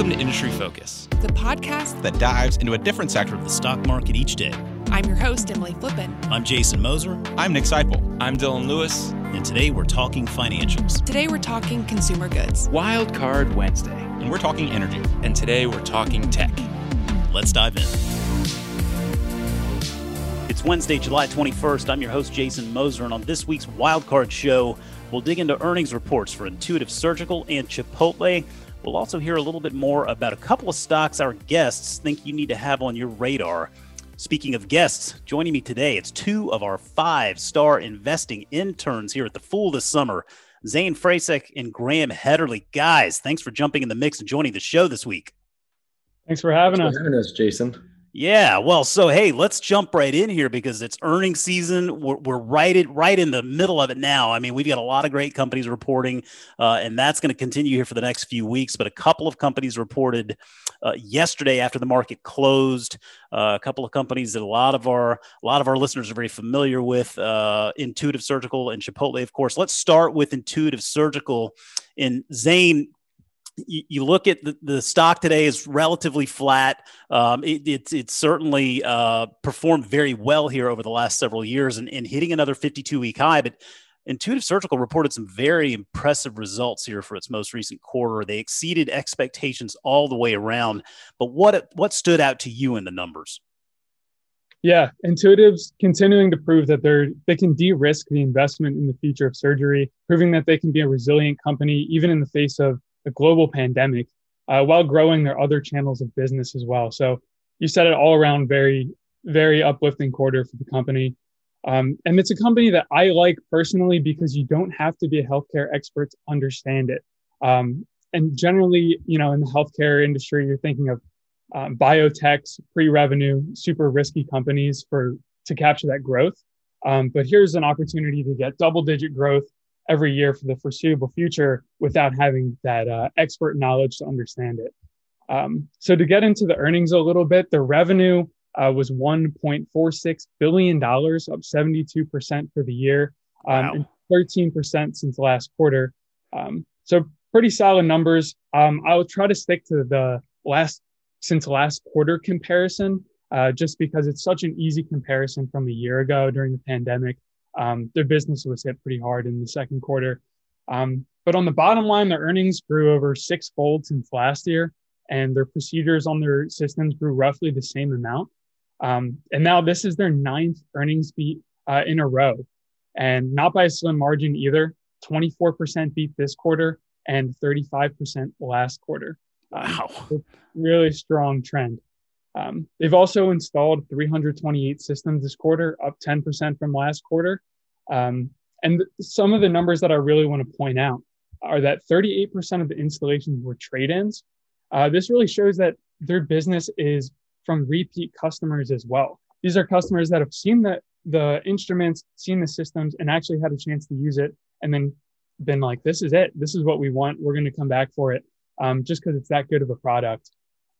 Welcome to Industry Focus, the podcast that dives into a different sector of the stock market each day. I'm your host, Emily Flippen. I'm Jason Moser. I'm Nick Sciple. I'm Dylan Lewis. And today we're talking financials. Today we're talking consumer goods. Wild Card Wednesday. And we're talking energy. And today we're talking tech. Let's dive in. It's Wednesday, July 21st. I'm your host, Jason Moser, and on this week's Wildcard Show, we'll dig into earnings reports for Intuitive Surgical and Chipotle. We'll also hear a little bit more about a couple of stocks our guests think you need to have on your radar. Speaking of guests, joining me today, it's two of our five star investing interns here at the Fool this summer, Zane Frasek and Graham Hederly. Guys, thanks for jumping in the mix and joining the show this week. Thanks for having thanks us. For having us, Jason. Yeah, well, so hey, let's jump right in here because it's earnings season. We're, we're right in, right in the middle of it now. I mean, we've got a lot of great companies reporting, uh, and that's going to continue here for the next few weeks. But a couple of companies reported uh, yesterday after the market closed. Uh, a couple of companies that a lot of our a lot of our listeners are very familiar with, uh, Intuitive Surgical and Chipotle, of course. Let's start with Intuitive Surgical. And Zane, you, you look at the, the, stock today is relatively flat. Um, it, it's it's certainly uh, performed very well here over the last several years and, and hitting another 52 week high. But Intuitive Surgical reported some very impressive results here for its most recent quarter. They exceeded expectations all the way around. But what what stood out to you in the numbers? Yeah, Intuitive's continuing to prove that they're they can de-risk the investment in the future of surgery, proving that they can be a resilient company even in the face of a global pandemic uh, while growing their other channels of business as well. So you said it all around very, very uplifting quarter for the company. Um, and it's a company that I like personally because you don't have to be a healthcare expert to understand it. Um, and generally, you know, in the healthcare industry, you're thinking of um, biotechs, pre-revenue, super risky companies for to capture that growth. Um, but here's an opportunity to get double-digit growth every year for the foreseeable future without having that uh, expert knowledge to understand it. Um, so to get into the earnings a little bit, the revenue uh, was 1.46 billion dollars, up 72 percent for the year, um, wow. and 13 percent since last quarter. Um, so pretty solid numbers. Um, I'll try to stick to the last since last quarter comparison, uh, just because it's such an easy comparison from a year ago during the pandemic. Um, their business was hit pretty hard in the second quarter. Um, but on the bottom line, their earnings grew over six sixfold since last year, and their procedures on their systems grew roughly the same amount. Um, and now this is their ninth earnings beat uh, in a row, and not by a slim margin either 24% beat this quarter and 35% last quarter. Wow. really strong trend. Um, they've also installed 328 systems this quarter, up 10% from last quarter. Um, and some of the numbers that I really want to point out are that 38% of the installations were trade ins. Uh, this really shows that their business is from repeat customers as well. These are customers that have seen the, the instruments, seen the systems, and actually had a chance to use it, and then been like, this is it. This is what we want. We're going to come back for it um, just because it's that good of a product.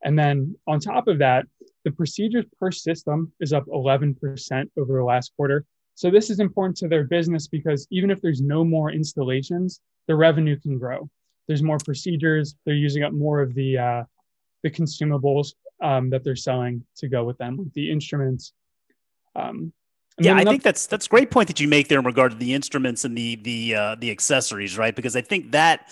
And then on top of that, the procedures per system is up 11% over the last quarter. So this is important to their business because even if there's no more installations, the revenue can grow. There's more procedures. They're using up more of the uh, the consumables um, that they're selling to go with them, like the instruments. Um, yeah, I think that's that's a great point that you make there in regard to the instruments and the the uh, the accessories, right? Because I think that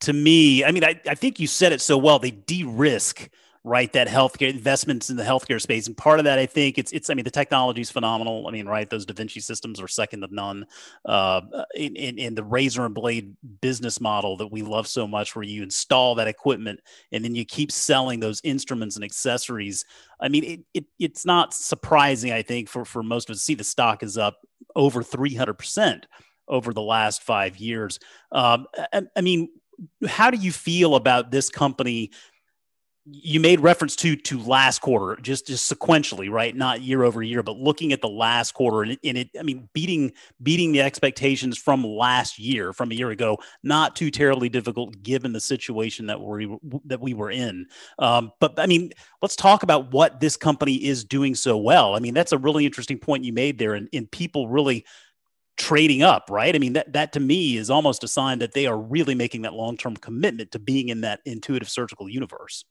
to me, I mean, I, I think you said it so well. They de-risk right that healthcare investments in the healthcare space. And part of that i think it's it's i mean the technology is phenomenal. I mean right those da vinci systems are second to none. Uh, in, in, in, the razor and blade business model that we love so much where you install that equipment and then you keep selling those instruments and accessories. I mean it, it it's not surprising i think for for most of us see the stock is up over 300% over the last five years. Um, I, I mean how do you feel about this company you made reference to to last quarter just just sequentially right not year over year but looking at the last quarter and it, and it, i mean beating beating the expectations from last year from a year ago not too terribly difficult given the situation that we that we were in um, but i mean let's talk about what this company is doing so well i mean that's a really interesting point you made there and, and people really trading up, right? I mean, that that to me is almost a sign that they are really making that long term commitment to being in that intuitive surgical universe.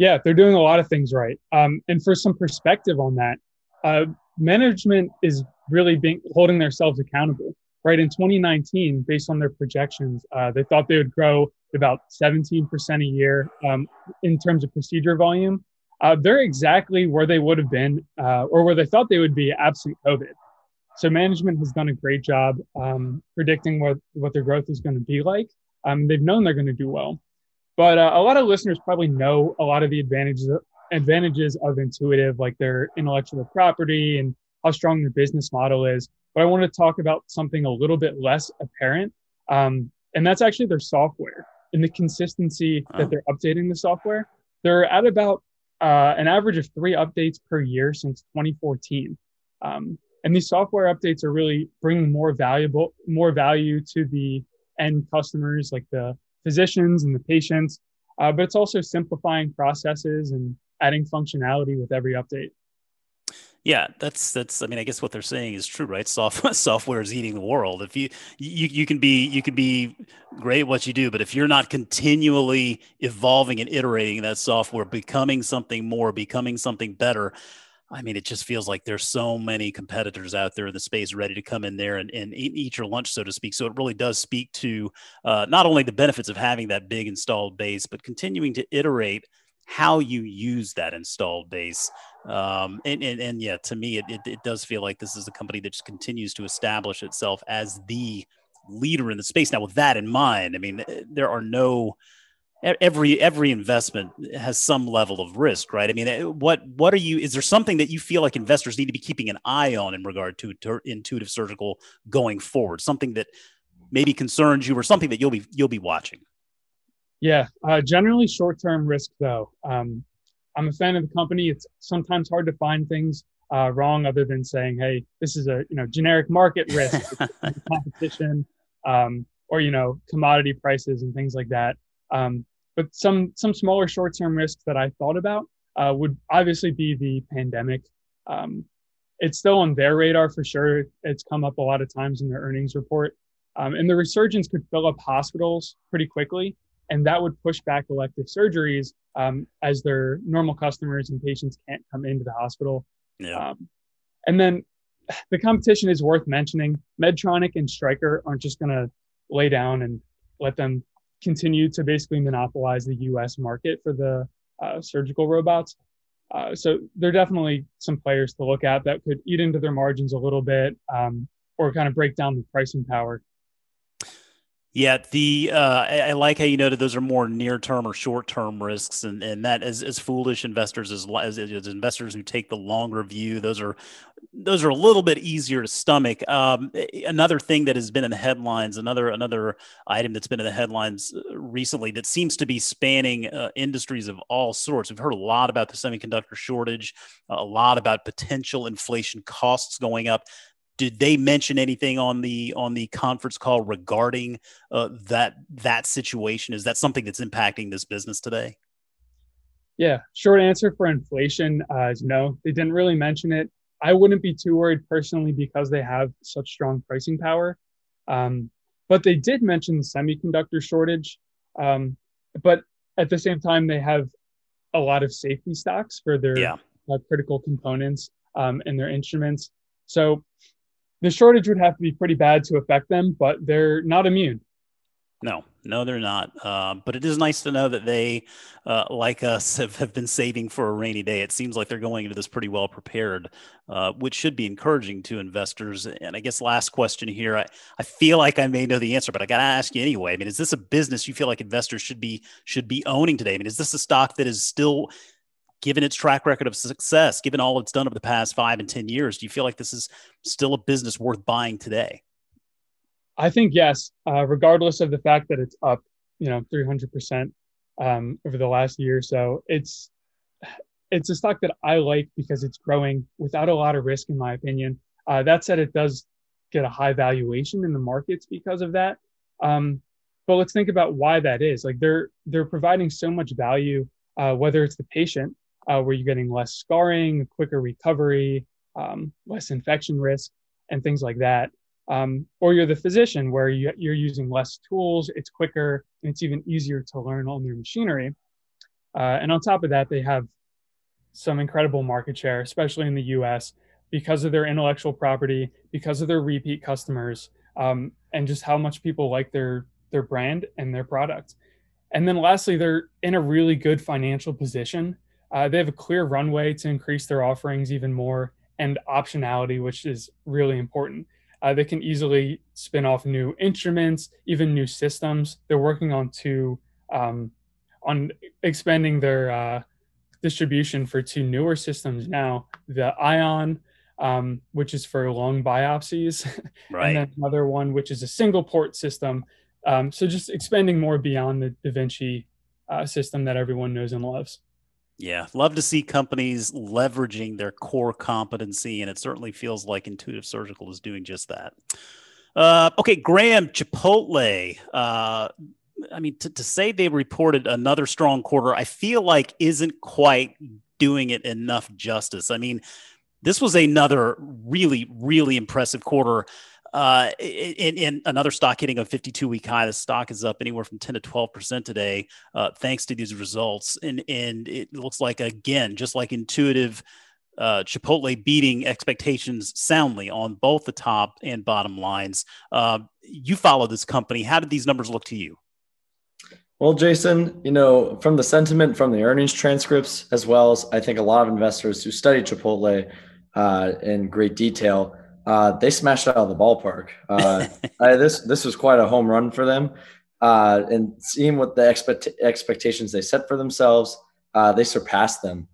Yeah, they're doing a lot of things right. Um, and for some perspective on that, uh, management is really being holding themselves accountable. Right in 2019, based on their projections, uh, they thought they would grow about 17% a year um, in terms of procedure volume. Uh, they're exactly where they would have been, uh, or where they thought they would be absent COVID. So management has done a great job um, predicting what what their growth is going to be like. Um, they've known they're going to do well, but uh, a lot of listeners probably know a lot of the advantages advantages of Intuitive, like their intellectual property and how strong their business model is. But I want to talk about something a little bit less apparent, um, and that's actually their software and the consistency that they're updating the software. They're at about uh, an average of three updates per year since 2014. Um, and these software updates are really bringing more valuable more value to the end customers like the physicians and the patients uh, but it's also simplifying processes and adding functionality with every update yeah, that's that's. I mean, I guess what they're saying is true, right? Software software is eating the world. If you you you can be you can be great at what you do, but if you're not continually evolving and iterating that software, becoming something more, becoming something better, I mean, it just feels like there's so many competitors out there in the space ready to come in there and, and eat your lunch, so to speak. So it really does speak to uh, not only the benefits of having that big installed base, but continuing to iterate how you use that installed base. Um, and, and, and yeah, to me, it, it, it does feel like this is a company that just continues to establish itself as the leader in the space. Now, with that in mind, I mean, there are no every every investment has some level of risk right? I mean eh, what what are you is there something that you feel like investors need to be keeping an eye on in regard to, to intuitive surgical going forward? Something that maybe concerns you or something that you'll be you'll be watching? Yeah uh, generally short-term risk though. Um, i'm a fan of the company. It's sometimes hard to find things uh, wrong other than saying hey this is a you know generic market risk. Competition um, or you know commodity prices and things like that. Um, but some some smaller short term risks that I thought about uh, would obviously be the pandemic. Um, it's still on their radar for sure. It's come up a lot of times in their earnings report, um, and the resurgence could fill up hospitals pretty quickly, and that would push back elective surgeries um, as their normal customers and patients can't come into the hospital. Yeah. Um, and then the competition is worth mentioning. Medtronic and Stryker aren't just going to lay down and let them continue to basically monopolize the US market for the uh, surgical robots. Uh, so there are definitely some players to look at that could eat into their margins a little bit um, or kind of break down the pricing power. Yeah, the uh, I, I, like how you noted those are more near term or short term risks, and and that as, as foolish investors as, as, as investors who take the longer view, those are those are a little bit easier to stomach. Um, another thing that has been in the headlines, another another item that's been in the headlines uh, recently that seems to be spanning uh, industries of all sorts. We've heard a lot about the semiconductor shortage, a lot about potential inflation costs going up did they mention anything on the on the conference call regarding uh, that that situation? Is that something that's impacting this business today? Yeah, short answer for inflation uh, is no. They didn't really mention it. I wouldn't be too worried personally because they have such strong pricing power. Um, but they did mention the semiconductor shortage. Um, but at the same time, they have a lot of safety stocks for their yeah. uh, critical components um, and their instruments. So the shortage would have to be pretty bad to affect them, but they're not immune. No, no, they're not. Uh, but it is nice to know that they, uh, like us, have, have been saving for a rainy day. It seems like they're going into this pretty well prepared, uh, which should be encouraging to investors. And I guess last question here, I, I feel like I may know the answer, but I got to ask you anyway. I mean, is this a business you feel like investors should be should be owning today? I mean, is this a stock that is still given its track record of success, given all it's done over the past five and 10 years, do you feel like this is still a business worth buying today? I think yes, uh, regardless of the fact that it's up, you know, 300% um, over the last year or so. It's, it's a stock that I like because it's growing without a lot of risk, in my opinion. Uh, that said, it does get a high valuation in the markets because of that. Um, but let's think about why that is. Like they're they're providing so much value, uh, whether it's the patient uh, where you're getting less scarring, quicker recovery, um, less infection risk, and things like that. Um, or you're the physician where you, you're using less tools, it's quicker, and it's even easier to learn on their machinery. Uh, and on top of that, they have some incredible market share, especially in the US, because of their intellectual property, because of their repeat customers, um, and just how much people like their their brand and their product. And then lastly, they're in a really good financial position. Uh, they have a clear runway to increase their offerings even more and optionality, which is really important. Uh, they can easily spin off new instruments, even new systems. They're working on two, um, on expanding their uh, distribution for two newer systems now: the Ion, um, which is for lung biopsies, right. and then another one which is a single port system um, so just expanding more beyond the Da Vinci uh, system that everyone knows and loves. Yeah, love to see companies leveraging their core competency, and it certainly feels like Intuitive Surgical is doing just that. Uh, okay, Graham, Chipotle. Uh, I mean, to, to say they reported another strong quarter, I feel like isn't quite doing it enough justice. I mean, this was another really, really impressive quarter. Uh, in, in, another stock hitting a 52 week high, the stock is up anywhere from 10 to 12 percent today, uh, thanks to these results. And and it looks like again, just like intuitive, uh, Chipotle beating expectations soundly on both the top and bottom lines. Uh, you follow this company. How did these numbers look to you? Well, Jason, you know, from the sentiment from the earnings transcripts, as well as I think a lot of investors who study Chipotle uh, in great detail uh, they smashed out of the ballpark. Uh, I, this this was quite a home run for them, uh, and seeing what the expect- expectations they set for themselves, uh, they surpassed them.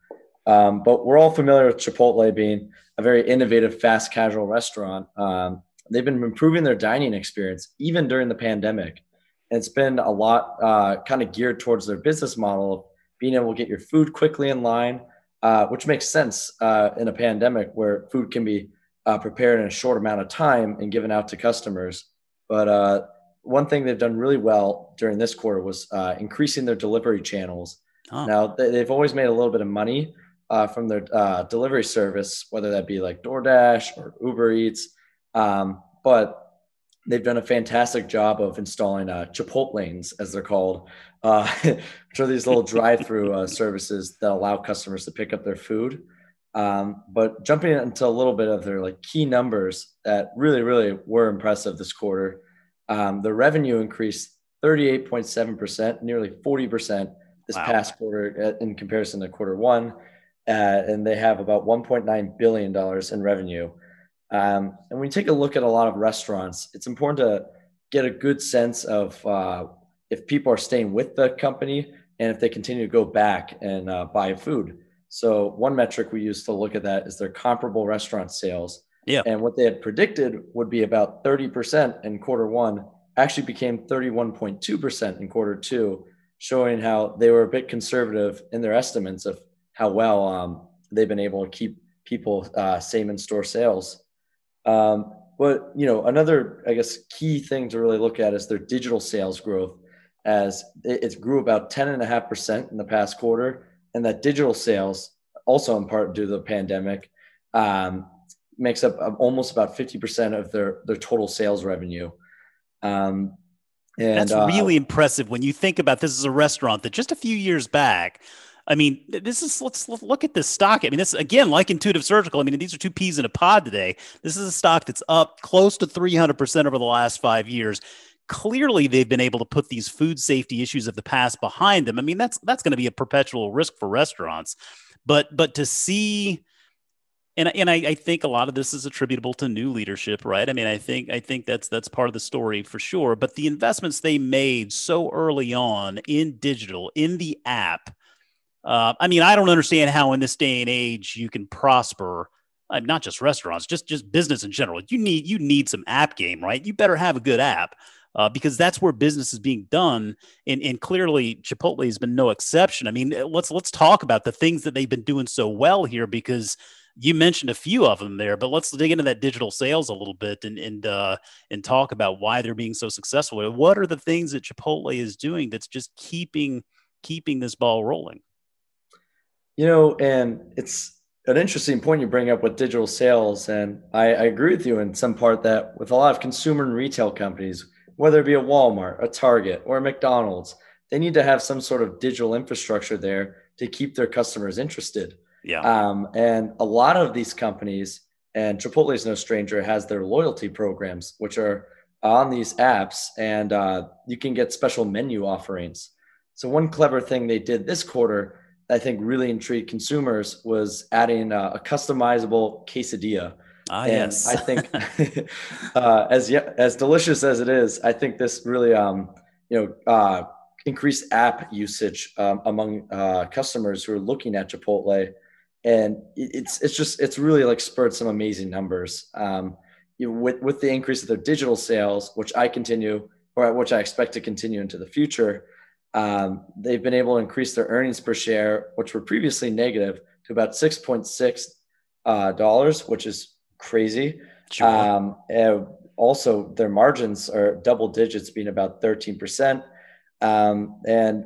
Um, but we're all familiar with Chipotle being a very innovative, fast casual restaurant. Um, they've been improving their dining experience even during the pandemic, and it's been a lot uh, kind of geared towards their business model of being able to get your food quickly in line, uh, which makes sense in a pandemic where food can be uh, prepared in a short amount of time and given out to customers. But uh, one thing they've done really well during this quarter was uh, increasing their delivery channels. Oh. Now they've always made a little bit of money uh, from their uh, delivery service, whether that be like DoorDash or Uber Eats. Um, but they've done a fantastic job of installing uh, Chipotlanes, as they're called, uh, which are these little drive-through uh, services that allow customers to pick up their food. Um, but jumping into a little bit of their like key numbers that really, really were impressive this quarter. Um, the revenue increased 38.7%, nearly 40% this wow. past quarter in comparison to quarter one. Uh, and they have about $1.9 billion in revenue. Um, and when you take a look at a lot of restaurants, it's important to get a good sense of uh, if people are staying with the company and if they continue to go back and uh, buy food. So one metric we use to look at that is their comparable restaurant sales. Yeah. And what they had predicted would be about 30% in quarter one actually became 31.2% in quarter two, showing how they were a bit conservative in their estimates of how well um, they've been able to keep people uh, same in store sales. Um, but you know, another I guess key thing to really look at is their digital sales growth, as it, it grew about 10.5% in the past quarter and that digital sales, also in part due to the pandemic, um, makes up almost about 50% of their, their total sales revenue. Um, and, That's uh, really impressive when you think about this as a restaurant that just a few years back, I mean, this is let's look at this stock. I mean, this again, like Intuitive Surgical. I mean, these are two peas in a pod today. This is a stock that's up close to 300% over the last five years clearly they've been able to put these food safety issues of the past behind them. I mean, that's that's going to be a perpetual risk for restaurants. But but to see and and I, I, think a lot of this is attributable to new leadership, right? I mean, I think I think that's that's part of the story for sure. But the investments they made so early on in digital, in the app, uh, I mean, I don't understand how in this day and age you can prosper. Uh, not just restaurants, just just business in general. You need you need some app game, right? You better have a good app uh, because that's where business is being done. And, and clearly, Chipotle has been no exception. I mean, let's let's talk about the things that they've been doing so well here because you mentioned a few of them there, but let's dig into that digital sales a little bit and and uh, and talk about why they're being so successful. What are the things that Chipotle is doing that's just keeping keeping this ball rolling? You know, and it's an interesting point you bring up with digital sales. And I, I, agree with you in some part that with a lot of consumer and retail companies, whether it be a Walmart, a Target, or a McDonald's, they need to have some sort of digital infrastructure there to keep their customers interested. Yeah. Um, and a lot of these companies, and Chipotle is no stranger, has their loyalty programs, which are on these apps, and uh, you can get special menu offerings. So, one clever thing they did this quarter I think really intrigued consumers was adding uh, a customizable quesadilla. Ah, and yes. I think uh, as as delicious as it is, I think this really um, you know uh, increased app usage um, among uh, customers who are looking at Chipotle, and it's it's just it's really like spurred some amazing numbers. Um, you know, with with the increase of their digital sales, which I continue or which I expect to continue into the future um, they've been able to increase their earnings per share, which were previously negative, to about six point six uh, dollars, which is crazy. Sure. Um, also, their margins are double digits, being about thirteen percent. Um, and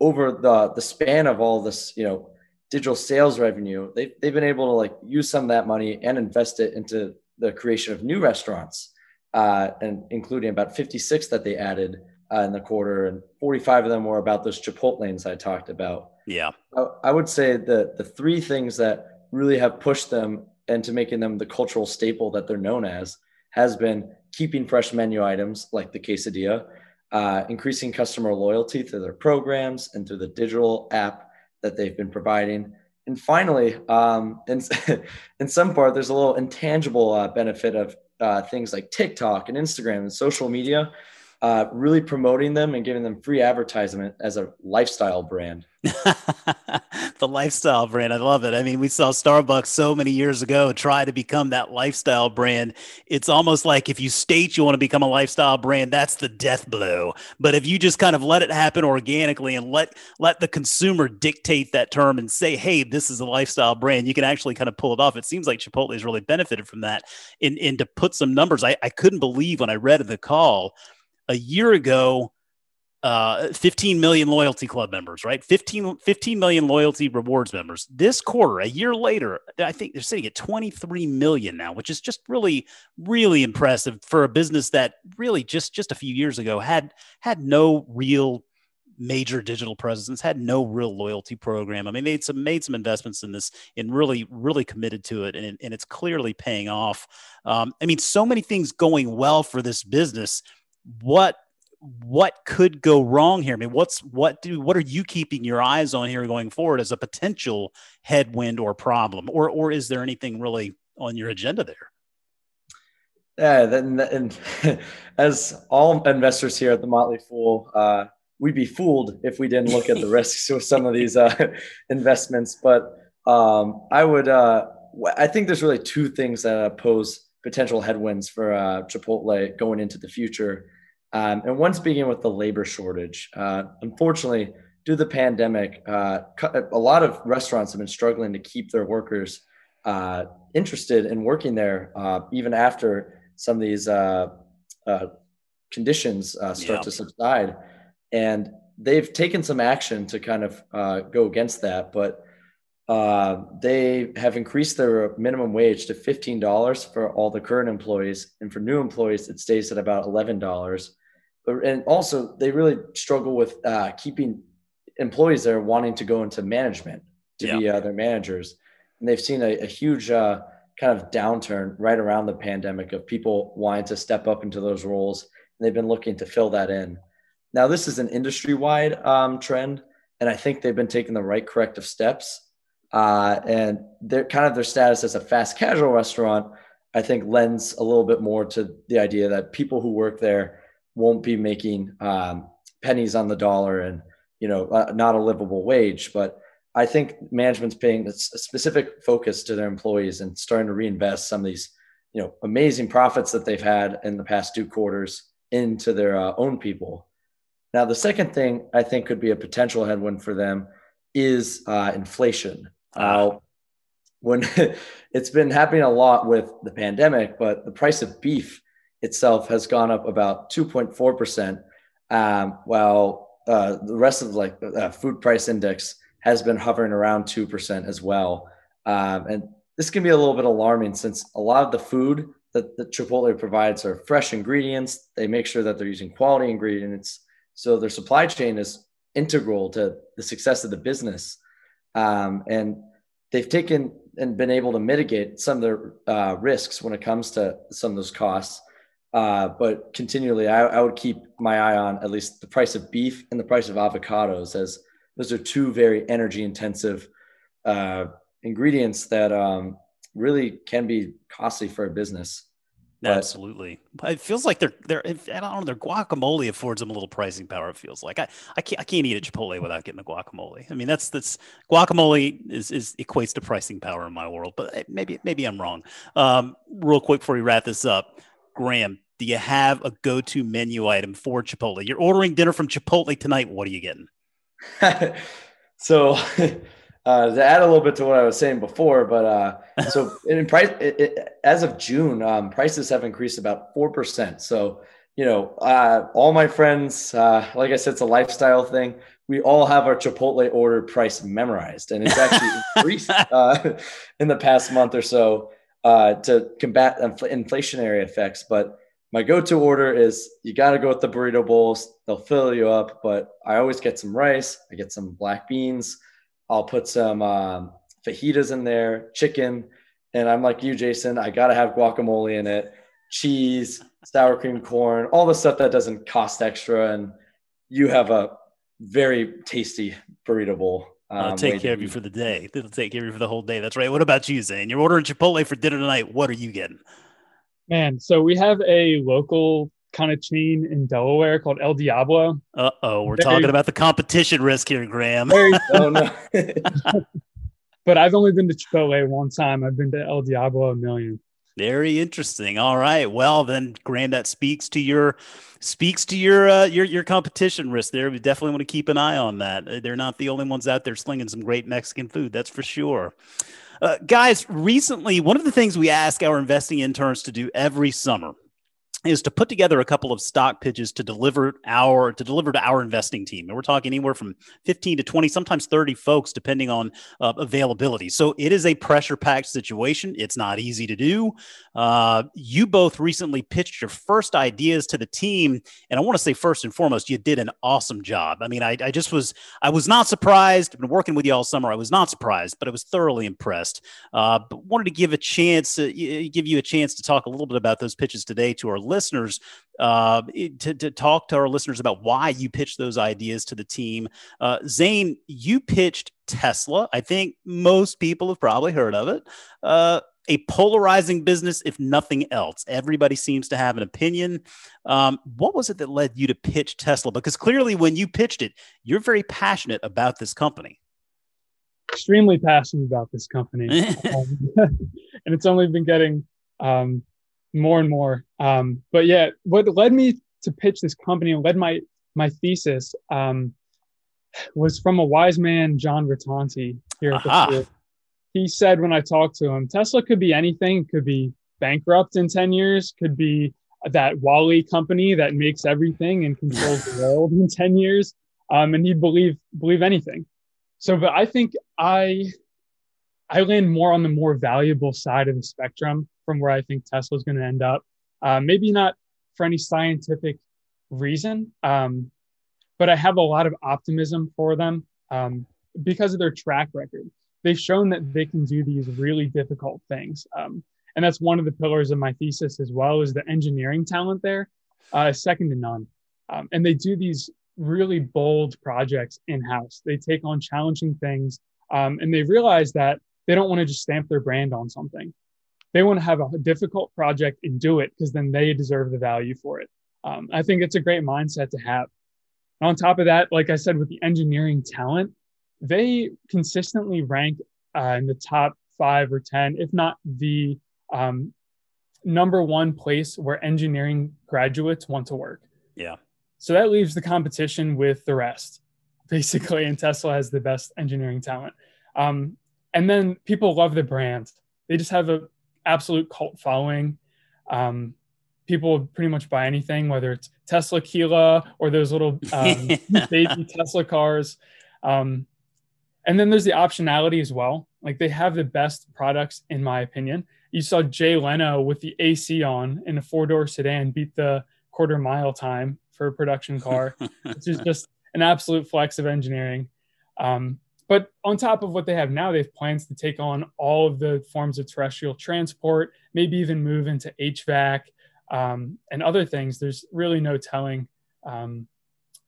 over the the span of all this, you know, digital sales revenue, they they've been able to like use some of that money and invest it into the creation of new restaurants, uh, and including about fifty six that they added uh, in the quarter, and 45 of them were about those Chipotlanes I talked about. Yeah. I, I would say that the three things that really have pushed them into making them the cultural staple that they're known as has been keeping fresh menu items like the quesadilla, uh, increasing customer loyalty through their programs and through the digital app that they've been providing. And finally, um, in, in some part, there's a little intangible uh, benefit of uh, things like TikTok and Instagram and social media uh, really promoting them and giving them free advertisement as a lifestyle brand. the lifestyle brand. I love it. I mean, we saw Starbucks so many years ago try to become that lifestyle brand. It's almost like if you state you want to become a lifestyle brand, that's the death blow. But if you just kind of let it happen organically and let let the consumer dictate that term and say, "Hey, this is a lifestyle brand," you can actually kind of pull it off. It seems like Chipotle has really benefited from that. In in to put some numbers, I, I couldn't believe when I read in the call a year ago, uh, 15 million loyalty club members, right? 15, 15 million loyalty rewards members. This quarter, a year later, I think they're sitting at 23 million now, which is just really, really impressive for a business that really just just a few years ago had had no real major digital presence, had no real loyalty program. I mean, they some made some investments in this and really, really committed to it, and, and it's clearly paying off. Um, I mean, so many things going well for this business what what could go wrong here? I mean, what's what do what are you keeping your eyes on here going forward as a potential headwind or problem, or or is there anything really on your agenda there? Yeah, then and as all investors here at the Motley Fool, uh, we'd be fooled if we didn't look at the risks of some of these uh, investments. But um, I would, uh, I think there's really two things that pose potential headwinds for uh, Chipotle going into the future. Um, and one speaking with the labor shortage. Uh, unfortunately, due to the pandemic, uh, a lot of restaurants have been struggling to keep their workers uh, interested in working there, uh, even after some of these uh, uh, conditions start yeah. to subside. And they've taken some action to kind of go against that. But uh, they have increased their minimum wage to $15 for all the current employees. And for new employees, it stays at about $11. And also, they really struggle with uh, keeping employees that are wanting to go into management to yeah. be uh, their managers. And they've seen a, a huge uh, kind of downturn right around the pandemic of people wanting to step up into those roles. And they've been looking to fill that in. Now, this is an industry wide um, trend. And I think they've been taking the right corrective steps uh, and their kind of their status as a fast casual restaurant, I think lends a little bit more to the idea that people who work there won't be making um, pennies on the dollar and you know uh, not a livable wage. But I think management's paying a specific focus to their employees and starting to reinvest some of these you know amazing profits that they've had in the past two quarters into their uh, own people. Now, the second thing I think could be a potential headwind for them is uh, inflation. Uh, when it's been happening a lot with the pandemic, but the price of beef itself has gone up about 2.4%, um, while uh, the rest of like uh, food price index has been hovering around 2% as well. Um, and this can be a little bit alarming since a lot of the food that the Chipotle provides are fresh ingredients. They make sure that they're using quality ingredients. So their supply chain is integral to the success of the business. Um, and they've taken and been able to mitigate some of their uh, risks when it comes to some of those costs. Uh, but continually, I, I, would keep my eye on at least the price of beef and the price of avocados, as those are two very energy intensive uh, ingredients that um, really can be costly for a business. But, Absolutely. It feels like they're they're I don't know their guacamole affords them a little pricing power. It feels like I, I can't I can't eat a Chipotle without getting the guacamole. I mean that's that's guacamole is is equates to pricing power in my world, but eh, maybe maybe I'm wrong. Um, real quick before we wrap this up, Graham, do you have a go-to menu item for Chipotle? You're ordering dinner from Chipotle tonight. What are you getting? so uh, to add a little bit to what I was saying before, but uh, so in price, it, it, as of June, um, prices have increased about four percent. So you know, uh, all my friends, uh, like I said, it's a lifestyle thing. We all have our Chipotle order price memorized, and it's actually increased uh, in the past month or so uh, to combat infl- inflationary effects. But my go-to order is you got to go with the burrito bowls. They'll fill you up, but I always get some rice. I get some black beans I'll put some um, fajitas in there, chicken, and I'm like you, Jason. I gotta have guacamole in it, cheese, sour cream corn, all the stuff that doesn't cost extra, and you have a very tasty burrito bowl. Um, I'll take care of you for the day. It'll take care of you for the whole day. That's right. What about you, Zane? You're ordering Chipotle for dinner tonight. What are you getting? Man, so we have a local kind of chain in Delaware called El Diablo. Uh oh, we're talking about the competition risk here, Graham. oh, no. but I've only been to Chipotle one time. I've been to El Diablo a million. Very interesting. All right. Well, then, Graham, that speaks to your speaks to your uh, your your competition risk there. We definitely want to keep an eye on that. They're not the only ones out there slinging some great Mexican food. That's for sure. Uh, guys, recently, one of the things we ask our investing interns to do every summer is to put together a couple of stock pitches to deliver our to deliver to our investing team. And we're talking anywhere from 15 to 20 sometimes 30 folks depending on uh, availability. So it is a pressure packed situation. It's not easy to do. Uh, you both recently pitched your first ideas to the team. And i want to say first and foremost you did an awesome job. I mean i, I just was i was not surprised. I've been working with you all summer. I was not surprised but i was thoroughly impressed. Uh, but wanted to give a chance uh, give you a chance to talk a little bit about those pitches today to our listeners uh, to, to talk to our listeners about why you pitched those ideas to the team. Uh, Zane, you pitched Tesla. I think most people have probably heard of it. Uh, a polarizing business, if nothing else. Everybody seems to have an opinion. Um, what was it that led you to pitch Tesla? Because clearly, when you pitched it, you're very passionate about this company. Extremely passionate about this company. um, and it's only been getting um, more and more. Um, but yeah, what led me to pitch this company and led my my thesis um, was from a wise man, John Rotonti here at the school. He said when I talked to him, Tesla could be anything. Could be bankrupt in ten years. Could be that WALL-E company that makes everything and controls the world in ten years. Um, and he'd believe believe anything. So, but I think I I land more on the more valuable side of the spectrum from where I think Tesla's going to end up. Uh, maybe not for any scientific reason, um, but I have a lot of optimism for them um, because of their track record. They've shown that they can do these really difficult things. Um, and that's one of the pillars of my thesis as well is the engineering talent there, uh, second to none. Um, and they do these really bold projects in-house. They take on challenging things um, and they realize that they don't want to just stamp their brand on something they want to have a difficult project and do it because then they deserve the value for it. Um, I think it's a great mindset to have. On top of that, like I said, with the engineering talent, they consistently rank uh, in the top five or 10, if not the um, number one place where engineering graduates want to work. Yeah. So that leaves the competition with the rest, basically. And Tesla has the best engineering talent. Um, and then people love the brand. They just have a absolute cult following. Um, people pretty much buy anything, whether it's Teslaquila or those little um, baby Tesla cars. Um, and then there's the optionality as well. Like they have the best products, in my opinion. You saw Jay Leno with the AC on in a four door sedan beat the quarter mile time for a production car, which is just an absolute flex of engineering. Um, but on top of what they have now, they have plans to take on all of the forms of terrestrial transport, maybe even move into HVAC um, and other things. There's really no telling. Um,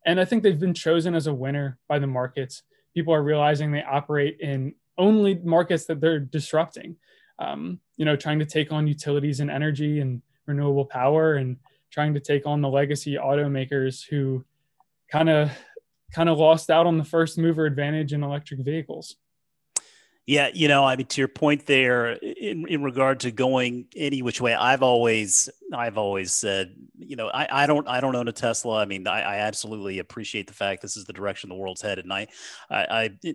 and I think they've been chosen as a winner by the markets. People are realizing they operate in only markets that they're disrupting. Um, you know, trying to take on utilities and energy and renewable power, and trying to take on the legacy automakers who kind of kind of lost out on the first mover advantage in electric vehicles. Yeah, you know, I mean, to your point there, in, in regard to going any which way, I've always, I've always said, you know, I, I don't, I don't own a Tesla. I mean, I, I absolutely appreciate the fact this is the direction the world's headed, and I, I, I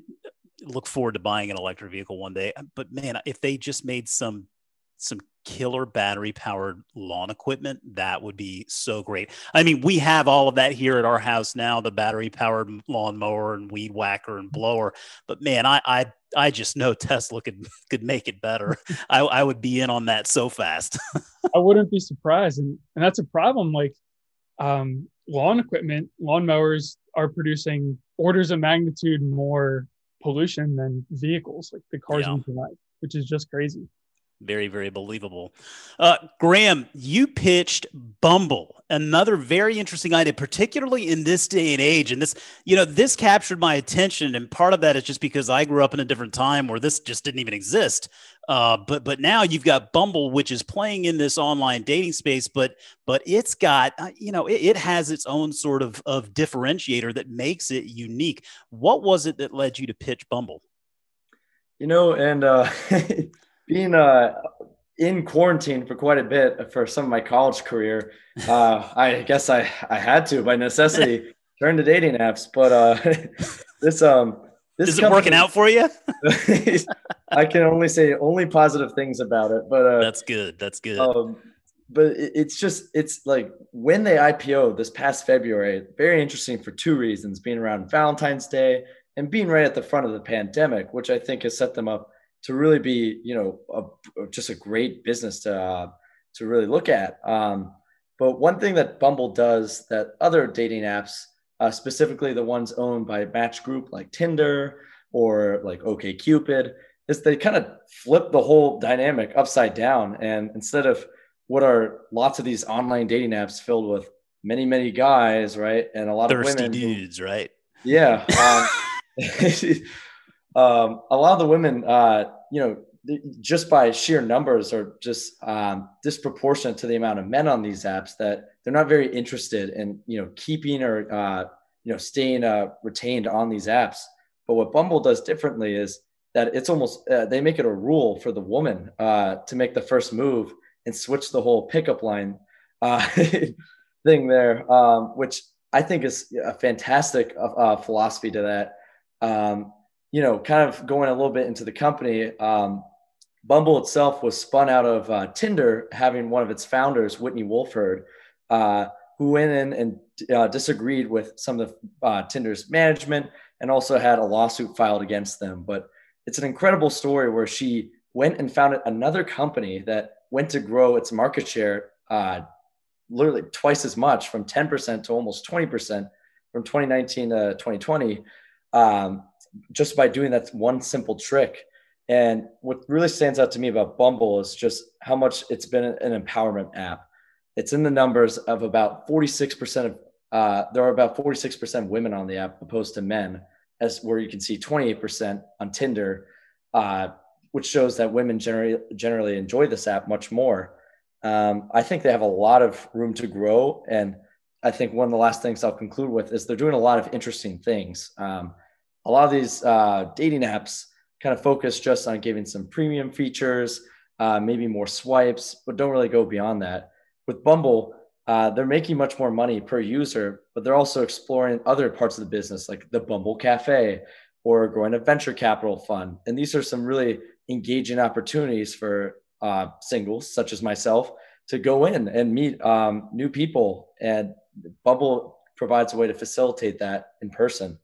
look forward to buying an electric vehicle one day. But man, if they just made some some killer battery powered lawn equipment, that would be so great. I mean, we have all of that here at our house now, the battery powered lawn mower and weed whacker and blower. But man, I I, I just know Tesla could could make it better. I, I would be in on that so fast. I wouldn't be surprised. And and that's a problem. Like um, lawn equipment, lawn mowers are producing orders of magnitude more pollution than vehicles, like the cars yeah. we drive, which is just crazy very very believable. Uh, graham you pitched bumble another very interesting idea particularly in this day and age. And this you know this captured my attention and part of that is just because i grew up in a different time where this just didn't even exist. Uh, but but now you've got bumble which is playing in this online dating space but but it's got uh, you know it, it has its own sort of of differentiator that makes it unique. What was it that led you to pitch bumble? You know and uh being uh, in quarantine for quite a bit for some of my college career, uh, I guess I, I had to by necessity turn to dating apps. But uh, this um this is it working out for you? I can only say only positive things about it. But uh, that's good. That's good. Um, but it, it's just it's like when they IPO this past February, very interesting for two reasons: being around Valentine's Day and being right at the front of the pandemic, which I think has set them up to really be, you know, a, just a great business to uh, to really look at. Um, but one thing that Bumble does that other dating apps, uh, specifically the ones owned by Match Group like Tinder or like OKCupid, is they kind of flip the whole dynamic upside down. And instead of what are lots of these online dating apps filled with many, many guys, right, and a lot Thirsty of women, dudes, right? Yeah. Um, um, a lot of the women, uh, you know, just by sheer numbers are just um, disproportionate to the amount of men on these apps that they're not very interested in, you know, keeping or, uh, you know, staying uh, retained on these apps. But what Bumble does differently is that it's almost, uh, they make it a rule for the woman uh, to make the first move and switch the whole pickup line uh, thing there, um, which I think is a fantastic uh, philosophy to that. Um, you know, kind of going a little bit into the company, um, Bumble itself was spun out of uh, Tinder, having one of its founders, Whitney Wolfe Herd, uh, who went in and uh, disagreed with some of the uh, Tinder's management and also had a lawsuit filed against them. But it's an incredible story where she went and founded another company that went to grow its market share uh, literally twice as much from 10% to almost 20% from 2019 to 2020. Um, just by doing that one simple trick. And what really stands out to me about Bumble is just how much it's been an empowerment app. It's in the numbers of about 46% of, uh, there are about 46% women on the app opposed to men, as where you can see 28% on Tinder, uh, which shows that women generally, generally enjoy this app much more. Um, I think they have a lot of room to grow. And I think one of the last things I'll conclude with is they're doing a lot of interesting things. Um, a lot of these uh, dating apps kind of focus just on giving some premium features, uh, maybe more swipes, but don't really go beyond that. With Bumble, uh, they're making much more money per user, but they're also exploring other parts of the business, like the Bumble Cafe or growing a venture capital fund. And these are some really engaging opportunities for uh, singles, such as myself, to go in and meet um, new people. And Bumble provides a way to facilitate that in person.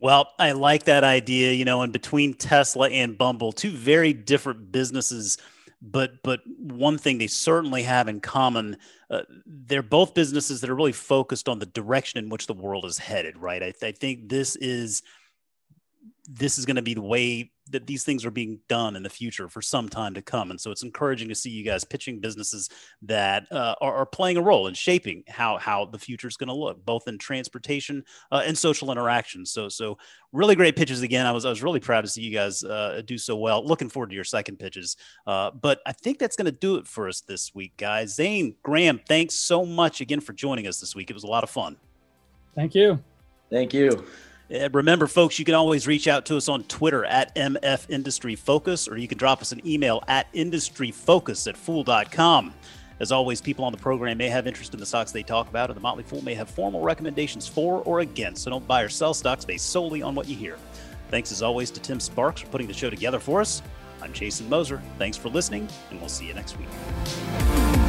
Well, I like that idea, you know, and between Tesla and Bumble, two very different businesses, but but one thing they certainly have in common, uh, they're both businesses that are really focused on the direction in which the world is headed, right? I, th- I think this is this is going to be the way that these things are being done in the future for some time to come. And so it's encouraging to see you guys pitching businesses that uh, are, are, playing a role in shaping how how the future is going to look, both in transportation uh, and social interaction. So so really great pitches again. I was I was really proud to see you guys uh, do so well. Looking forward to your second pitches. Uh, but I think that's going to do it for us this week, guys. Zane Graham, thanks so much again for joining us this week. It was a lot of fun. Thank you. Thank you. Uh, remember, folks, you can always reach out to us on Twitter at MF Industry Focus, or you can drop us an email at industryfocus at fool.com. As always, people on the program may have interest in the stocks they talk about, and the Motley Fool may have formal recommendations for or against, so don't buy or sell stocks based solely on what you hear. Thanks as always to Tim Sparks for putting the show together for us. I'm Jason Moser. Thanks for listening, and we'll see you next week.